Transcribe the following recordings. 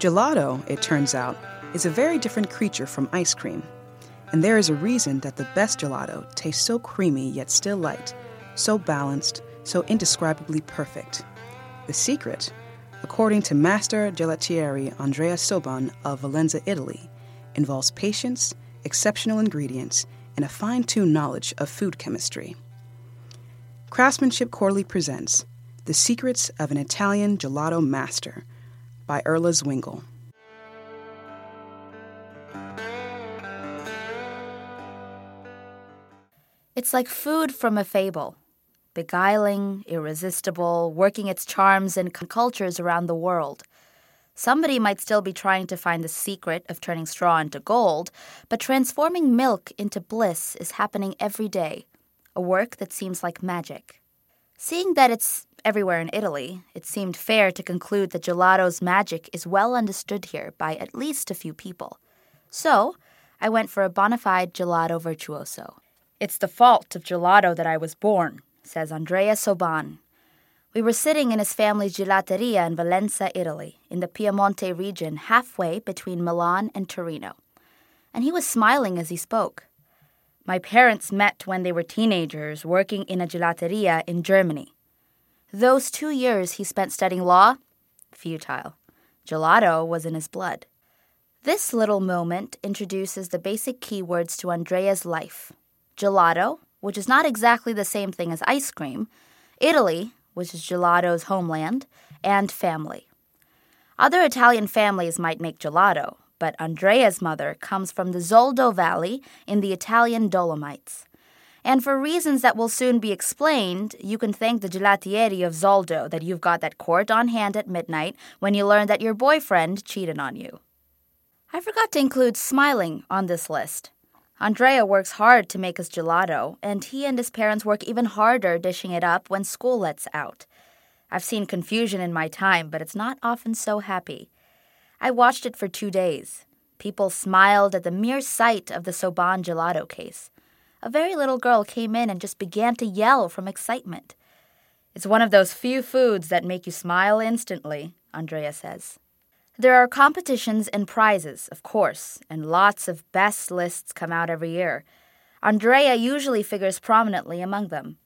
Gelato, it turns out, is a very different creature from ice cream. And there is a reason that the best gelato tastes so creamy yet still light, so balanced, so indescribably perfect. The secret, according to master gelatieri Andrea Soban of Valenza, Italy, involves patience, exceptional ingredients, and a fine tuned knowledge of food chemistry. Craftsmanship Quarterly presents The Secrets of an Italian Gelato Master by Erla Zwingle. It's like food from a fable beguiling, irresistible, working its charms in cultures around the world. Somebody might still be trying to find the secret of turning straw into gold, but transforming milk into bliss is happening every day, a work that seems like magic. Seeing that it's everywhere in Italy, it seemed fair to conclude that gelato's magic is well understood here by at least a few people. So, I went for a bona fide gelato virtuoso. It's the fault of gelato that I was born, says Andrea Soban. We were sitting in his family's gelateria in Valenza, Italy, in the Piemonte region, halfway between Milan and Torino. And he was smiling as he spoke. My parents met when they were teenagers, working in a gelateria in Germany. Those two years he spent studying law? Futile. Gelato was in his blood. This little moment introduces the basic keywords to Andrea's life gelato, which is not exactly the same thing as ice cream, Italy, which is gelato's homeland, and family. Other Italian families might make gelato, but Andrea's mother comes from the Zoldo Valley in the Italian Dolomites. And for reasons that will soon be explained, you can thank the gelatieri of Zoldo that you've got that quart on hand at midnight when you learn that your boyfriend cheated on you. I forgot to include smiling on this list. Andrea works hard to make us gelato, and he and his parents work even harder dishing it up when school lets out. I've seen confusion in my time, but it's not often so happy. I watched it for two days. People smiled at the mere sight of the Soban gelato case. A very little girl came in and just began to yell from excitement. It's one of those few foods that make you smile instantly, Andrea says. There are competitions and prizes, of course, and lots of best lists come out every year. Andrea usually figures prominently among them.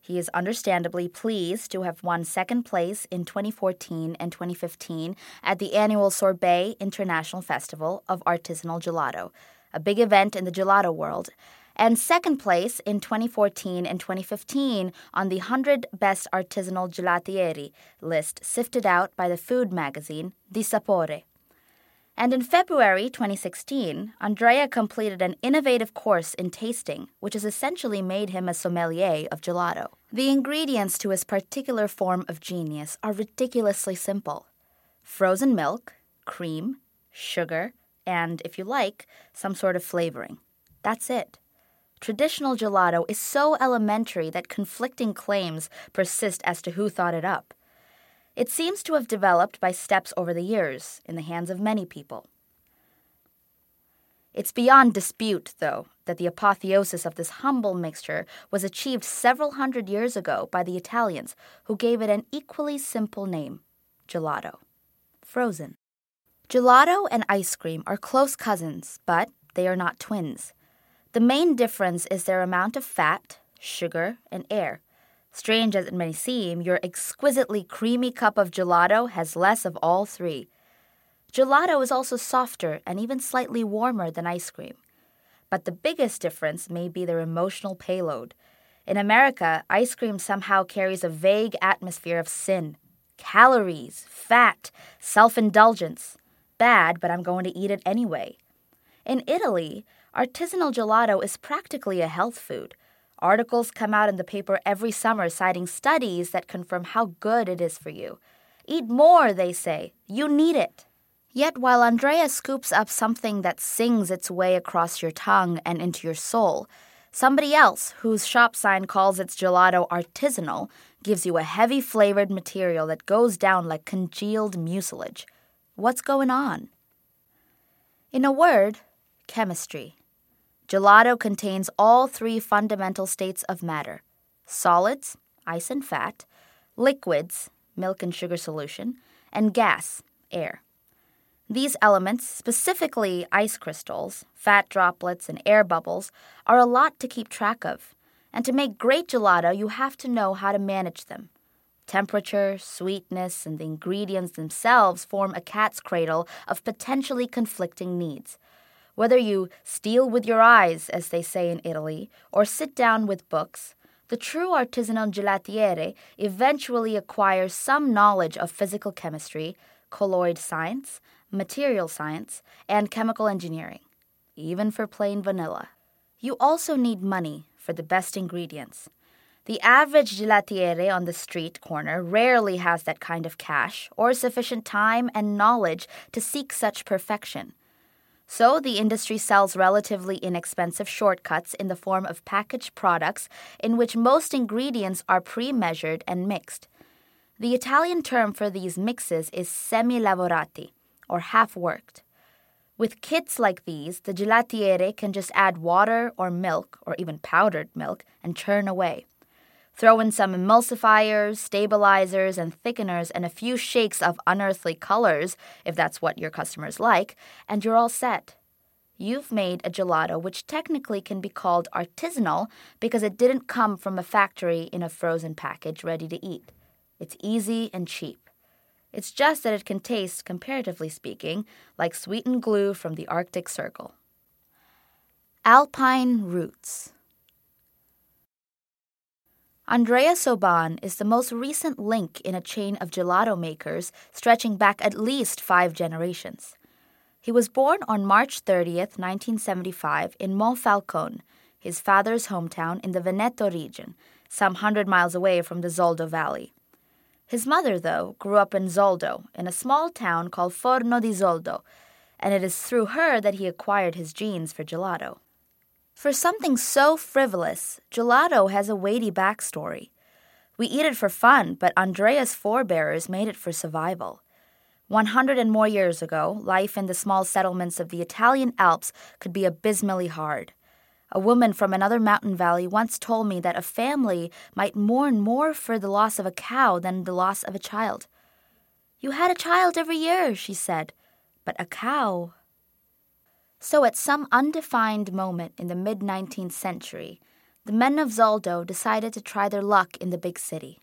He is understandably pleased to have won second place in 2014 and 2015 at the annual Sherbeth International Festival of Artisanal Gelato, a big event in the gelato world, and second place in 2014 and 2015 on the 100 Best Artisanal Gelatieri list sifted out by the food magazine Dissapore. And in February 2016, Andrea completed an innovative course in tasting, which has essentially made him a sommelier of gelato. The ingredients to his particular form of genius are ridiculously simple frozen milk, cream, sugar, and, if you like, some sort of flavoring. That's it. Traditional gelato is so elementary that conflicting claims persist as to who thought it up. It seems to have developed by steps over the years, in the hands of many people. It's beyond dispute, though, that the apotheosis of this humble mixture was achieved several hundred years ago by the Italians, who gave it an equally simple name gelato. Frozen. Gelato and ice cream are close cousins, but they are not twins. The main difference is their amount of fat, sugar, and air. Strange as it may seem, your exquisitely creamy cup of gelato has less of all three. Gelato is also softer and even slightly warmer than ice cream. But the biggest difference may be their emotional payload. In America, ice cream somehow carries a vague atmosphere of sin calories, fat, self indulgence. Bad, but I'm going to eat it anyway. In Italy, artisanal gelato is practically a health food. Articles come out in the paper every summer citing studies that confirm how good it is for you. Eat more, they say. You need it. Yet while Andrea scoops up something that sings its way across your tongue and into your soul, somebody else, whose shop sign calls its gelato artisanal, gives you a heavy flavored material that goes down like congealed mucilage. What's going on? In a word, chemistry. Gelato contains all three fundamental states of matter solids, ice and fat, liquids, milk and sugar solution, and gas, air. These elements, specifically ice crystals, fat droplets, and air bubbles, are a lot to keep track of. And to make great gelato, you have to know how to manage them. Temperature, sweetness, and the ingredients themselves form a cat's cradle of potentially conflicting needs. Whether you steal with your eyes, as they say in Italy, or sit down with books, the true artisanal gelatiere eventually acquires some knowledge of physical chemistry, colloid science, material science, and chemical engineering, even for plain vanilla. You also need money for the best ingredients. The average gelatiere on the street corner rarely has that kind of cash or sufficient time and knowledge to seek such perfection. So, the industry sells relatively inexpensive shortcuts in the form of packaged products in which most ingredients are pre measured and mixed. The Italian term for these mixes is semi lavorati, or half worked. With kits like these, the gelatiere can just add water or milk, or even powdered milk, and churn away. Throw in some emulsifiers, stabilizers, and thickeners, and a few shakes of unearthly colors, if that's what your customers like, and you're all set. You've made a gelato which technically can be called artisanal because it didn't come from a factory in a frozen package ready to eat. It's easy and cheap. It's just that it can taste, comparatively speaking, like sweetened glue from the Arctic Circle. Alpine Roots Andrea Soban is the most recent link in a chain of gelato makers stretching back at least five generations. He was born on March 30th, 1975, in Monfalcone, his father's hometown in the Veneto region, some hundred miles away from the Zoldo Valley. His mother, though, grew up in Zoldo, in a small town called Forno di Zoldo, and it is through her that he acquired his genes for gelato. For something so frivolous, gelato has a weighty backstory. We eat it for fun, but Andrea's forebears made it for survival. 100 and more years ago, life in the small settlements of the Italian Alps could be abysmally hard. A woman from another mountain valley once told me that a family might mourn more for the loss of a cow than the loss of a child. You had a child every year, she said, but a cow. So, at some undefined moment in the mid 19th century, the men of Zoldo decided to try their luck in the big city.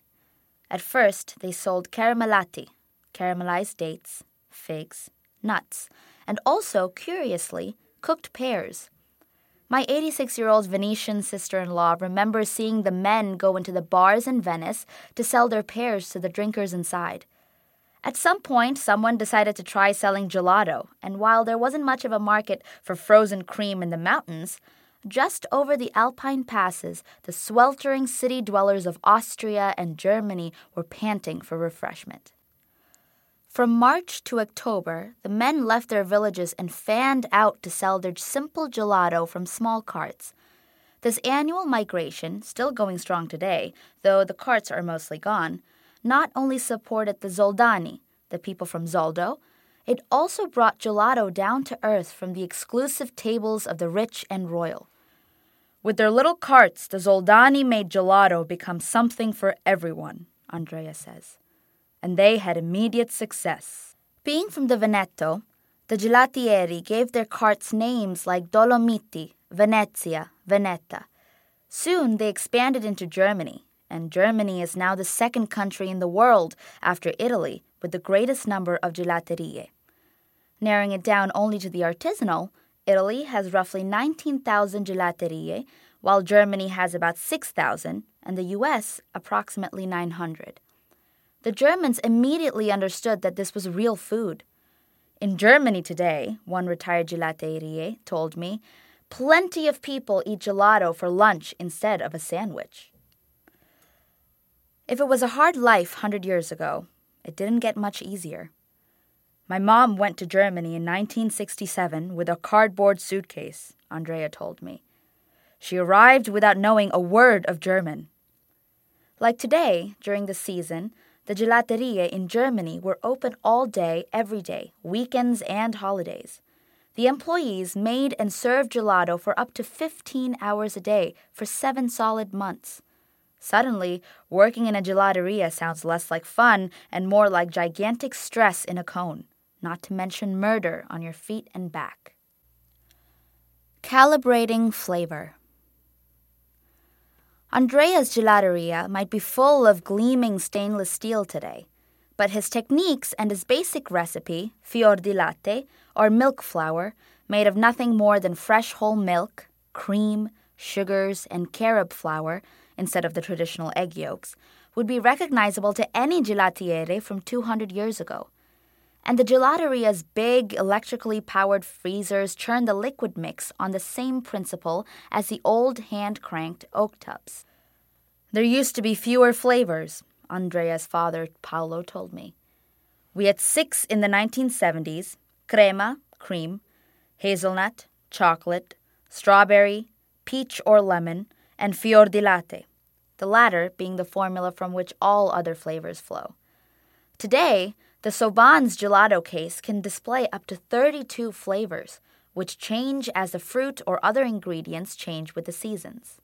At first, they sold caramelati, caramelized dates, figs, nuts, and also, curiously, cooked pears. My 86 year old Venetian sister in law remembers seeing the men go into the bars in Venice to sell their pears to the drinkers inside. At some point, someone decided to try selling gelato, and while there wasn't much of a market for frozen cream in the mountains, just over the Alpine passes, the sweltering city dwellers of Austria and Germany were panting for refreshment. From March to October, the men left their villages and fanned out to sell their simple gelato from small carts. This annual migration, still going strong today, though the carts are mostly gone, not only supported the Zoldani, the people from Zoldo, it also brought gelato down to earth from the exclusive tables of the rich and royal. With their little carts, the Zoldani made gelato become something for everyone, Andrea says. And they had immediate success. Being from the Veneto, the gelatieri gave their carts names like Dolomiti, Venezia, Veneta. Soon they expanded into Germany, and Germany is now the second country in the world after Italy with the greatest number of gelaterie. Narrowing it down only to the artisanal, Italy has roughly 19,000 gelaterie, while Germany has about 6,000, and the US approximately 900. The Germans immediately understood that this was real food. In Germany today, one retired gelaterie told me, plenty of people eat gelato for lunch instead of a sandwich. If it was a hard life 100 years ago, it didn't get much easier. My mom went to Germany in 1967 with a cardboard suitcase, Andrea told me. She arrived without knowing a word of German. Like today, during the season, the gelaterie in Germany were open all day, every day, weekends and holidays. The employees made and served gelato for up to 15 hours a day for seven solid months. Suddenly, working in a gelateria sounds less like fun and more like gigantic stress in a cone, not to mention murder on your feet and back. Calibrating flavor. Andrea's gelateria might be full of gleaming stainless steel today, but his techniques and his basic recipe, fior di latte, or milk flower, made of nothing more than fresh whole milk, cream, sugars, and carob flour, instead of the traditional egg yolks, would be recognizable to any gelatiere from 200 years ago. And the gelateria's big, electrically powered freezers churn the liquid mix on the same principle as the old hand cranked oak tubs. There used to be fewer flavors, Andrea's father, Paolo, told me. We had six in the 1970s crema, cream, hazelnut, chocolate, strawberry, peach or lemon, and fior di latte, the latter being the formula from which all other flavors flow. Today, the Soban's gelato case can display up to 32 flavors, which change as the fruit or other ingredients change with the seasons.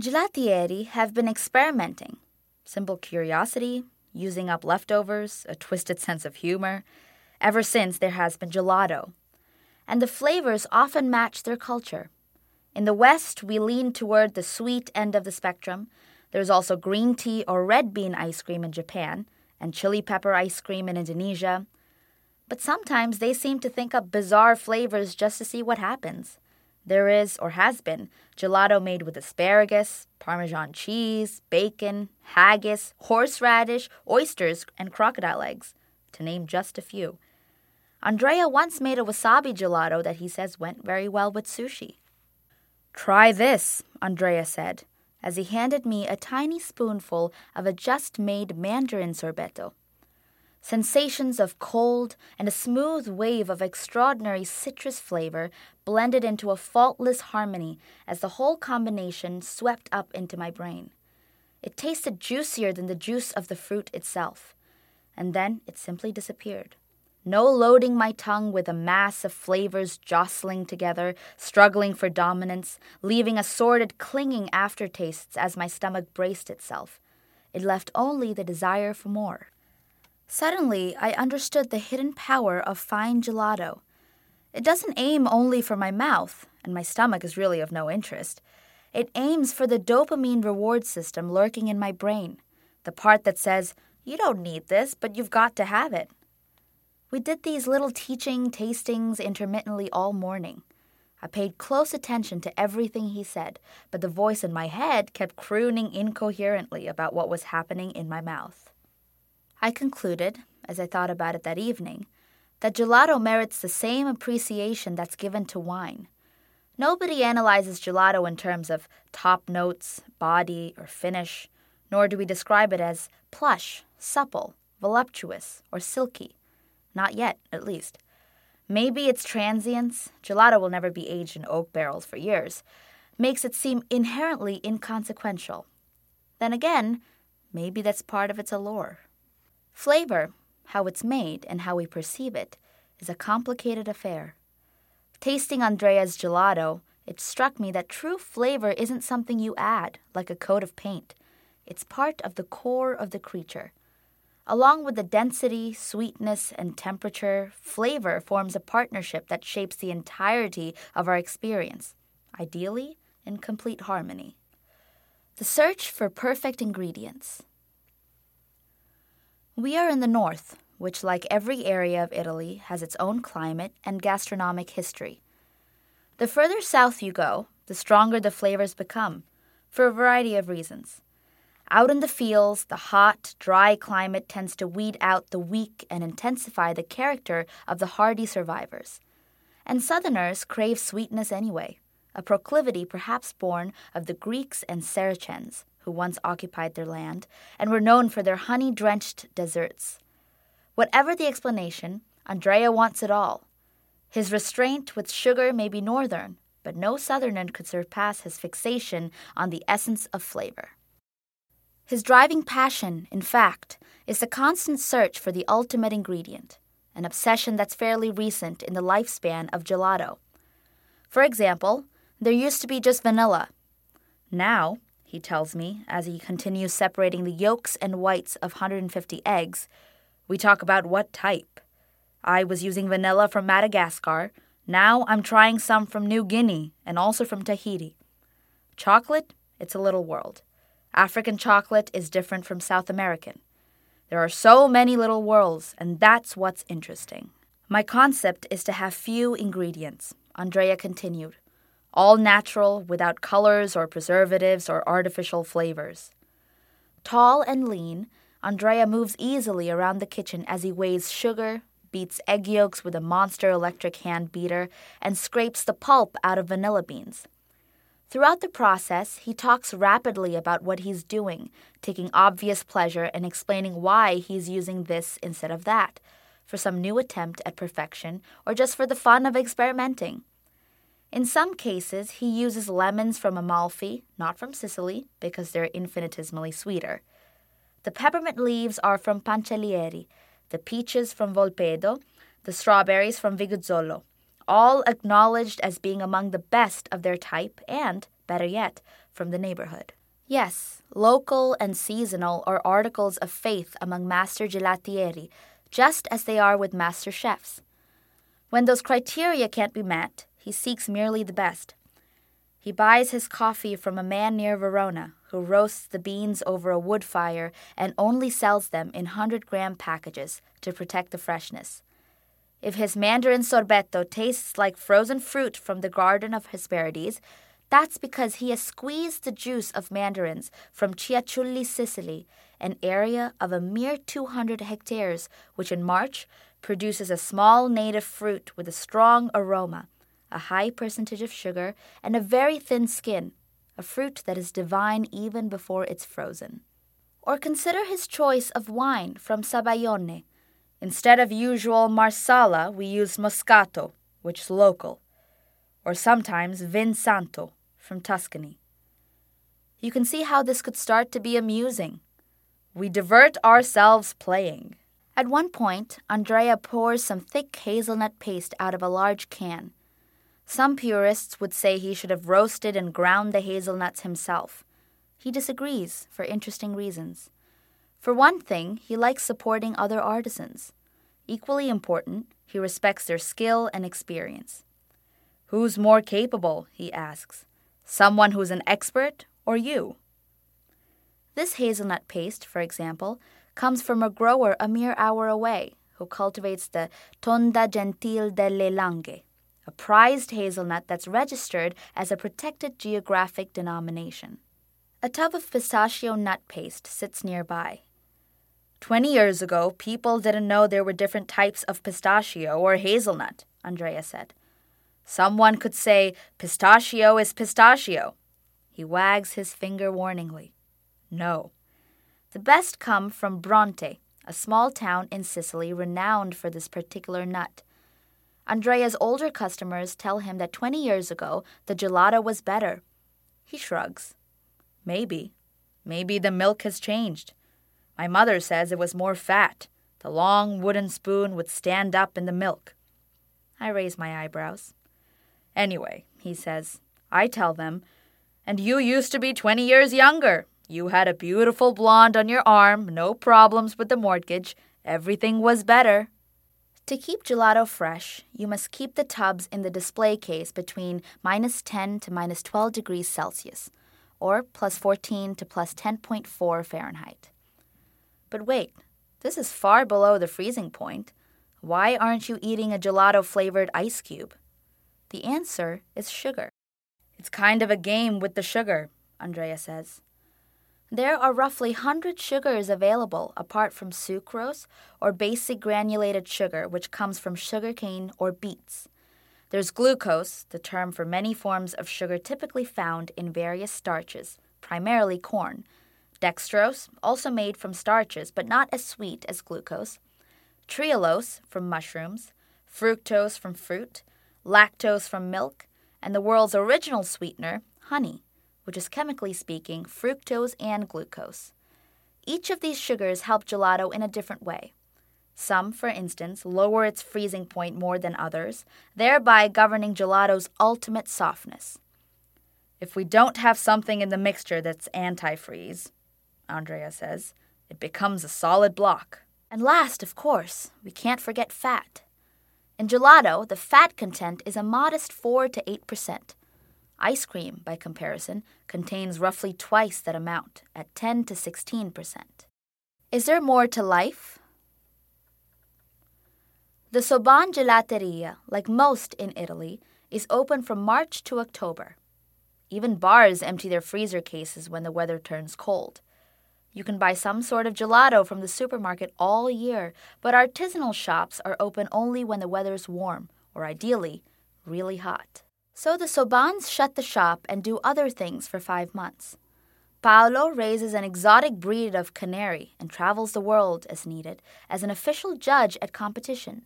Gelatieri have been experimenting. Simple curiosity, using up leftovers, a twisted sense of humor, ever since there has been gelato. And the flavors often match their culture. In the West, we lean toward the sweet end of the spectrum. There's also green tea or red bean ice cream in Japan, and chili pepper ice cream in Indonesia. But sometimes they seem to think up bizarre flavors just to see what happens. There is, or has been, gelato made with asparagus, Parmesan cheese, bacon, haggis, horseradish, oysters, and crocodile eggs, to name just a few. Andrea once made a wasabi gelato that he says went very well with sushi. Try this, Andrea said, as he handed me a tiny spoonful of a just made mandarin sorbetto. Sensations of cold and a smooth wave of extraordinary citrus flavor blended into a faultless harmony as the whole combination swept up into my brain. It tasted juicier than the juice of the fruit itself, and then it simply disappeared. No loading my tongue with a mass of flavors jostling together, struggling for dominance, leaving assorted, clinging aftertastes as my stomach braced itself. It left only the desire for more. Suddenly, I understood the hidden power of fine gelato. It doesn't aim only for my mouth, and my stomach is really of no interest. It aims for the dopamine reward system lurking in my brain, the part that says, You don't need this, but you've got to have it. We did these little teaching tastings intermittently all morning. I paid close attention to everything he said, but the voice in my head kept crooning incoherently about what was happening in my mouth. I concluded, as I thought about it that evening, that gelato merits the same appreciation that's given to wine. Nobody analyzes gelato in terms of top notes, body, or finish, nor do we describe it as plush, supple, voluptuous, or silky. Not yet, at least. Maybe its transience, gelato will never be aged in oak barrels for years, makes it seem inherently inconsequential. Then again, maybe that's part of its allure. Flavor, how it's made and how we perceive it, is a complicated affair. Tasting Andrea's gelato, it struck me that true flavor isn't something you add, like a coat of paint. It's part of the core of the creature. Along with the density, sweetness, and temperature, flavor forms a partnership that shapes the entirety of our experience, ideally in complete harmony. The search for perfect ingredients. We are in the north, which, like every area of Italy, has its own climate and gastronomic history. The further south you go, the stronger the flavors become, for a variety of reasons. Out in the fields, the hot, dry climate tends to weed out the weak and intensify the character of the hardy survivors. And Southerners crave sweetness anyway, a proclivity perhaps born of the Greeks and Saracens, who once occupied their land and were known for their honey drenched desserts. Whatever the explanation, Andrea wants it all. His restraint with sugar may be northern, but no southerner could surpass his fixation on the essence of flavor. His driving passion, in fact, is the constant search for the ultimate ingredient, an obsession that's fairly recent in the lifespan of gelato. For example, there used to be just vanilla. Now, he tells me as he continues separating the yolks and whites of 150 eggs, we talk about what type. I was using vanilla from Madagascar. Now I'm trying some from New Guinea and also from Tahiti. Chocolate, it's a little world. African chocolate is different from South American. There are so many little worlds, and that's what's interesting. My concept is to have few ingredients, Andrea continued. All natural, without colors or preservatives or artificial flavors. Tall and lean, Andrea moves easily around the kitchen as he weighs sugar, beats egg yolks with a monster electric hand beater, and scrapes the pulp out of vanilla beans. Throughout the process, he talks rapidly about what he's doing, taking obvious pleasure in explaining why he's using this instead of that, for some new attempt at perfection, or just for the fun of experimenting. In some cases, he uses lemons from Amalfi, not from Sicily, because they're infinitesimally sweeter. The peppermint leaves are from Pancalieri, the peaches from Volpedo, the strawberries from Viguzzolo, all acknowledged as being among the best of their type and, better yet, from the neighborhood. Yes, local and seasonal are articles of faith among master gelatieri, just as they are with master chefs. When those criteria can't be met, he seeks merely the best. He buys his coffee from a man near Verona who roasts the beans over a wood fire and only sells them in 100 gram packages to protect the freshness. If his mandarin sorbetto tastes like frozen fruit from the Garden of Hesperides, that's because he has squeezed the juice of mandarins from Ciaculli, Sicily, an area of a mere 200 hectares, which in March produces a small native fruit with a strong aroma a high percentage of sugar, and a very thin skin, a fruit that is divine even before it's frozen. Or consider his choice of wine from zabaione. Instead of usual Marsala, we use Moscato, which is local, or sometimes Vin Santo from Tuscany. You can see how this could start to be amusing. We divert ourselves playing. At one point, Andrea pours some thick hazelnut paste out of a large can. Some purists would say he should have roasted and ground the hazelnuts himself. He disagrees for interesting reasons. For one thing, he likes supporting other artisans. Equally important, he respects their skill and experience. Who's more capable? he asks. Someone who's an expert or you? This hazelnut paste, for example, comes from a grower a mere hour away who cultivates the Tonda Gentile delle Langhe a prized hazelnut that's registered as a protected geographic denomination. A tub of pistachio nut paste sits nearby. Twenty years ago, people didn't know there were different types of pistachio or hazelnut, Andrea said. Someone could say, pistachio is pistachio. He wags his finger warningly. No. The best come from Bronte, a small town in Sicily renowned for this particular nut. Andrea's older customers tell him that 20 years ago the gelato was better. He shrugs. Maybe. Maybe the milk has changed. My mother says it was more fat. The long wooden spoon would stand up in the milk. I raise my eyebrows. Anyway, he says, I tell them, and you used to be 20 years younger. You had a beautiful blonde on your arm, no problems with the mortgage. Everything was better. To keep gelato fresh, you must keep the tubs in the display case between minus 10 to minus 12 degrees Celsius, or plus 14 to plus 10.4 Fahrenheit. But wait, this is far below the freezing point. Why aren't you eating a gelato flavored ice cube? The answer is sugar. It's kind of a game with the sugar, Andrea says. There are roughly 100 sugars available apart from sucrose or basic granulated sugar, which comes from sugarcane or beets. There's glucose, the term for many forms of sugar typically found in various starches, primarily corn. Dextrose, also made from starches but not as sweet as glucose. Trehalose, from mushrooms. Fructose, from fruit. Lactose, from milk. And the world's original sweetener, honey which is chemically speaking fructose and glucose. Each of these sugars help gelato in a different way. Some, for instance, lower its freezing point more than others, thereby governing gelato's ultimate softness. If we don't have something in the mixture that's antifreeze, Andrea says, it becomes a solid block. And last, of course, we can't forget fat. In gelato, the fat content is a modest 4 to 8%. Ice cream, by comparison, contains roughly twice that amount, at 10 to 16%. Is there more to life? The Soban Gelateria, like most in Italy, is open from March to October. Even bars empty their freezer cases when the weather turns cold. You can buy some sort of gelato from the supermarket all year, but artisanal shops are open only when the weather's warm, or ideally, really hot. So the Sobans shut the shop and do other things for five months. Paolo raises an exotic breed of canary and travels the world as needed as an official judge at competitions.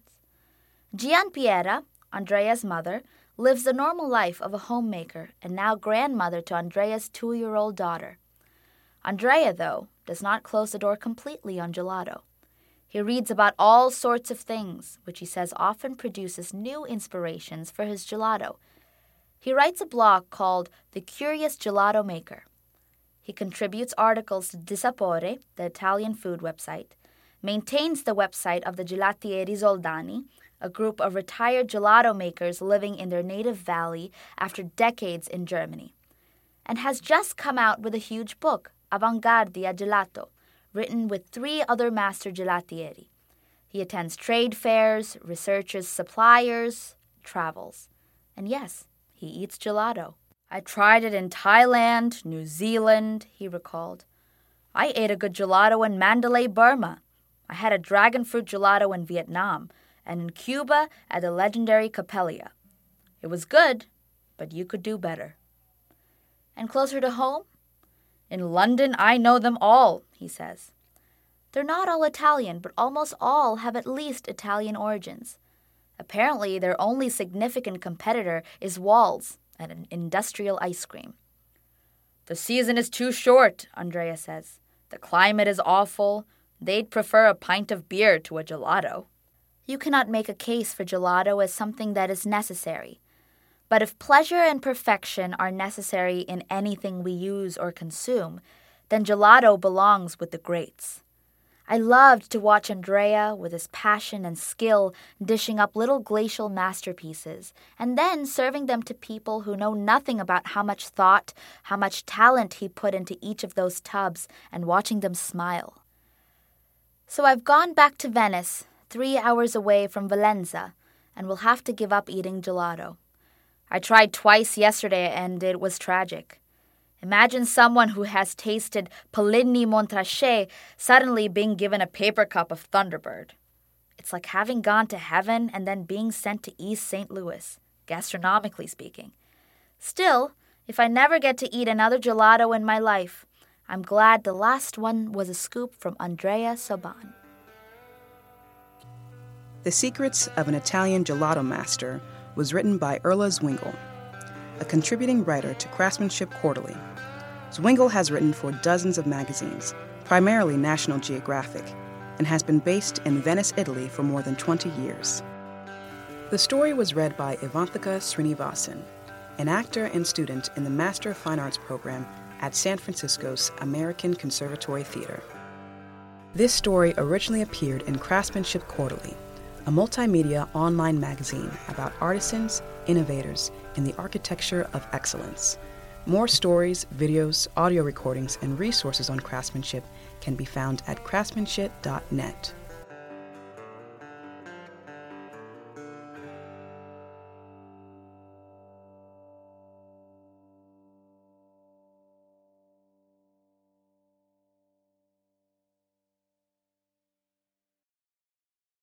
Gianpiera, Andrea's mother, lives the normal life of a homemaker and now grandmother to Andrea's two year old daughter. Andrea, though, does not close the door completely on gelato. He reads about all sorts of things, which he says often produces new inspirations for his gelato. He writes a blog called The Curious Gelato Maker. He contributes articles to Dissapore, the Italian food website, maintains the website of the Gelatieri Zoldani, a group of retired gelato makers living in their native valley after decades in Germany, and has just come out with a huge book, Avanguardia Gelato, written with three other master gelatieri. He attends trade fairs, researches suppliers, travels. And yes, he eats gelato. I tried it in Thailand, New Zealand, he recalled. I ate a good gelato in Mandalay, Burma. I had a dragon fruit gelato in Vietnam, and in Cuba at the legendary Coppelia. It was good, but you could do better. And closer to home? In London, I know them all, he says. They're not all Italian, but almost all have at least Italian origins. Apparently, their only significant competitor is Wall's, an industrial ice cream. The season is too short, Andrea says. The climate is awful. They'd prefer a pint of beer to a gelato. You cannot make a case for gelato as something that is necessary. But if pleasure and perfection are necessary in anything we use or consume, then gelato belongs with the greats. I loved to watch Andrea, with his passion and skill, dishing up little glacial masterpieces, and then serving them to people who know nothing about how much thought, how much talent he put into each of those tubs, and watching them smile. So I've gone back to Venice, three hours away from Valenza, and will have to give up eating gelato. I tried twice yesterday, and it was tragic. Imagine someone who has tasted Puligny Montrachet suddenly being given a paper cup of Thunderbird. It's like having gone to heaven and then being sent to East St. Louis, gastronomically speaking. Still, if I never get to eat another gelato in my life, I'm glad the last one was a scoop from Andrea Soban. The Secrets of an Italian Gelato Master was written by Erla Zwingle, a contributing writer to Craftsmanship Quarterly. Zwingle has written for dozens of magazines, primarily National Geographic, and has been based in Venice, Italy for more than 20 years. The story was read by Ivanthika Srinivasan, an actor and student in the Master of Fine Arts program at San Francisco's American Conservatory Theater. This story originally appeared in Craftsmanship Quarterly, a multimedia online magazine about artisans, innovators, in the architecture of excellence. More stories, videos, audio recordings, and resources on craftsmanship can be found at craftsmanship.net.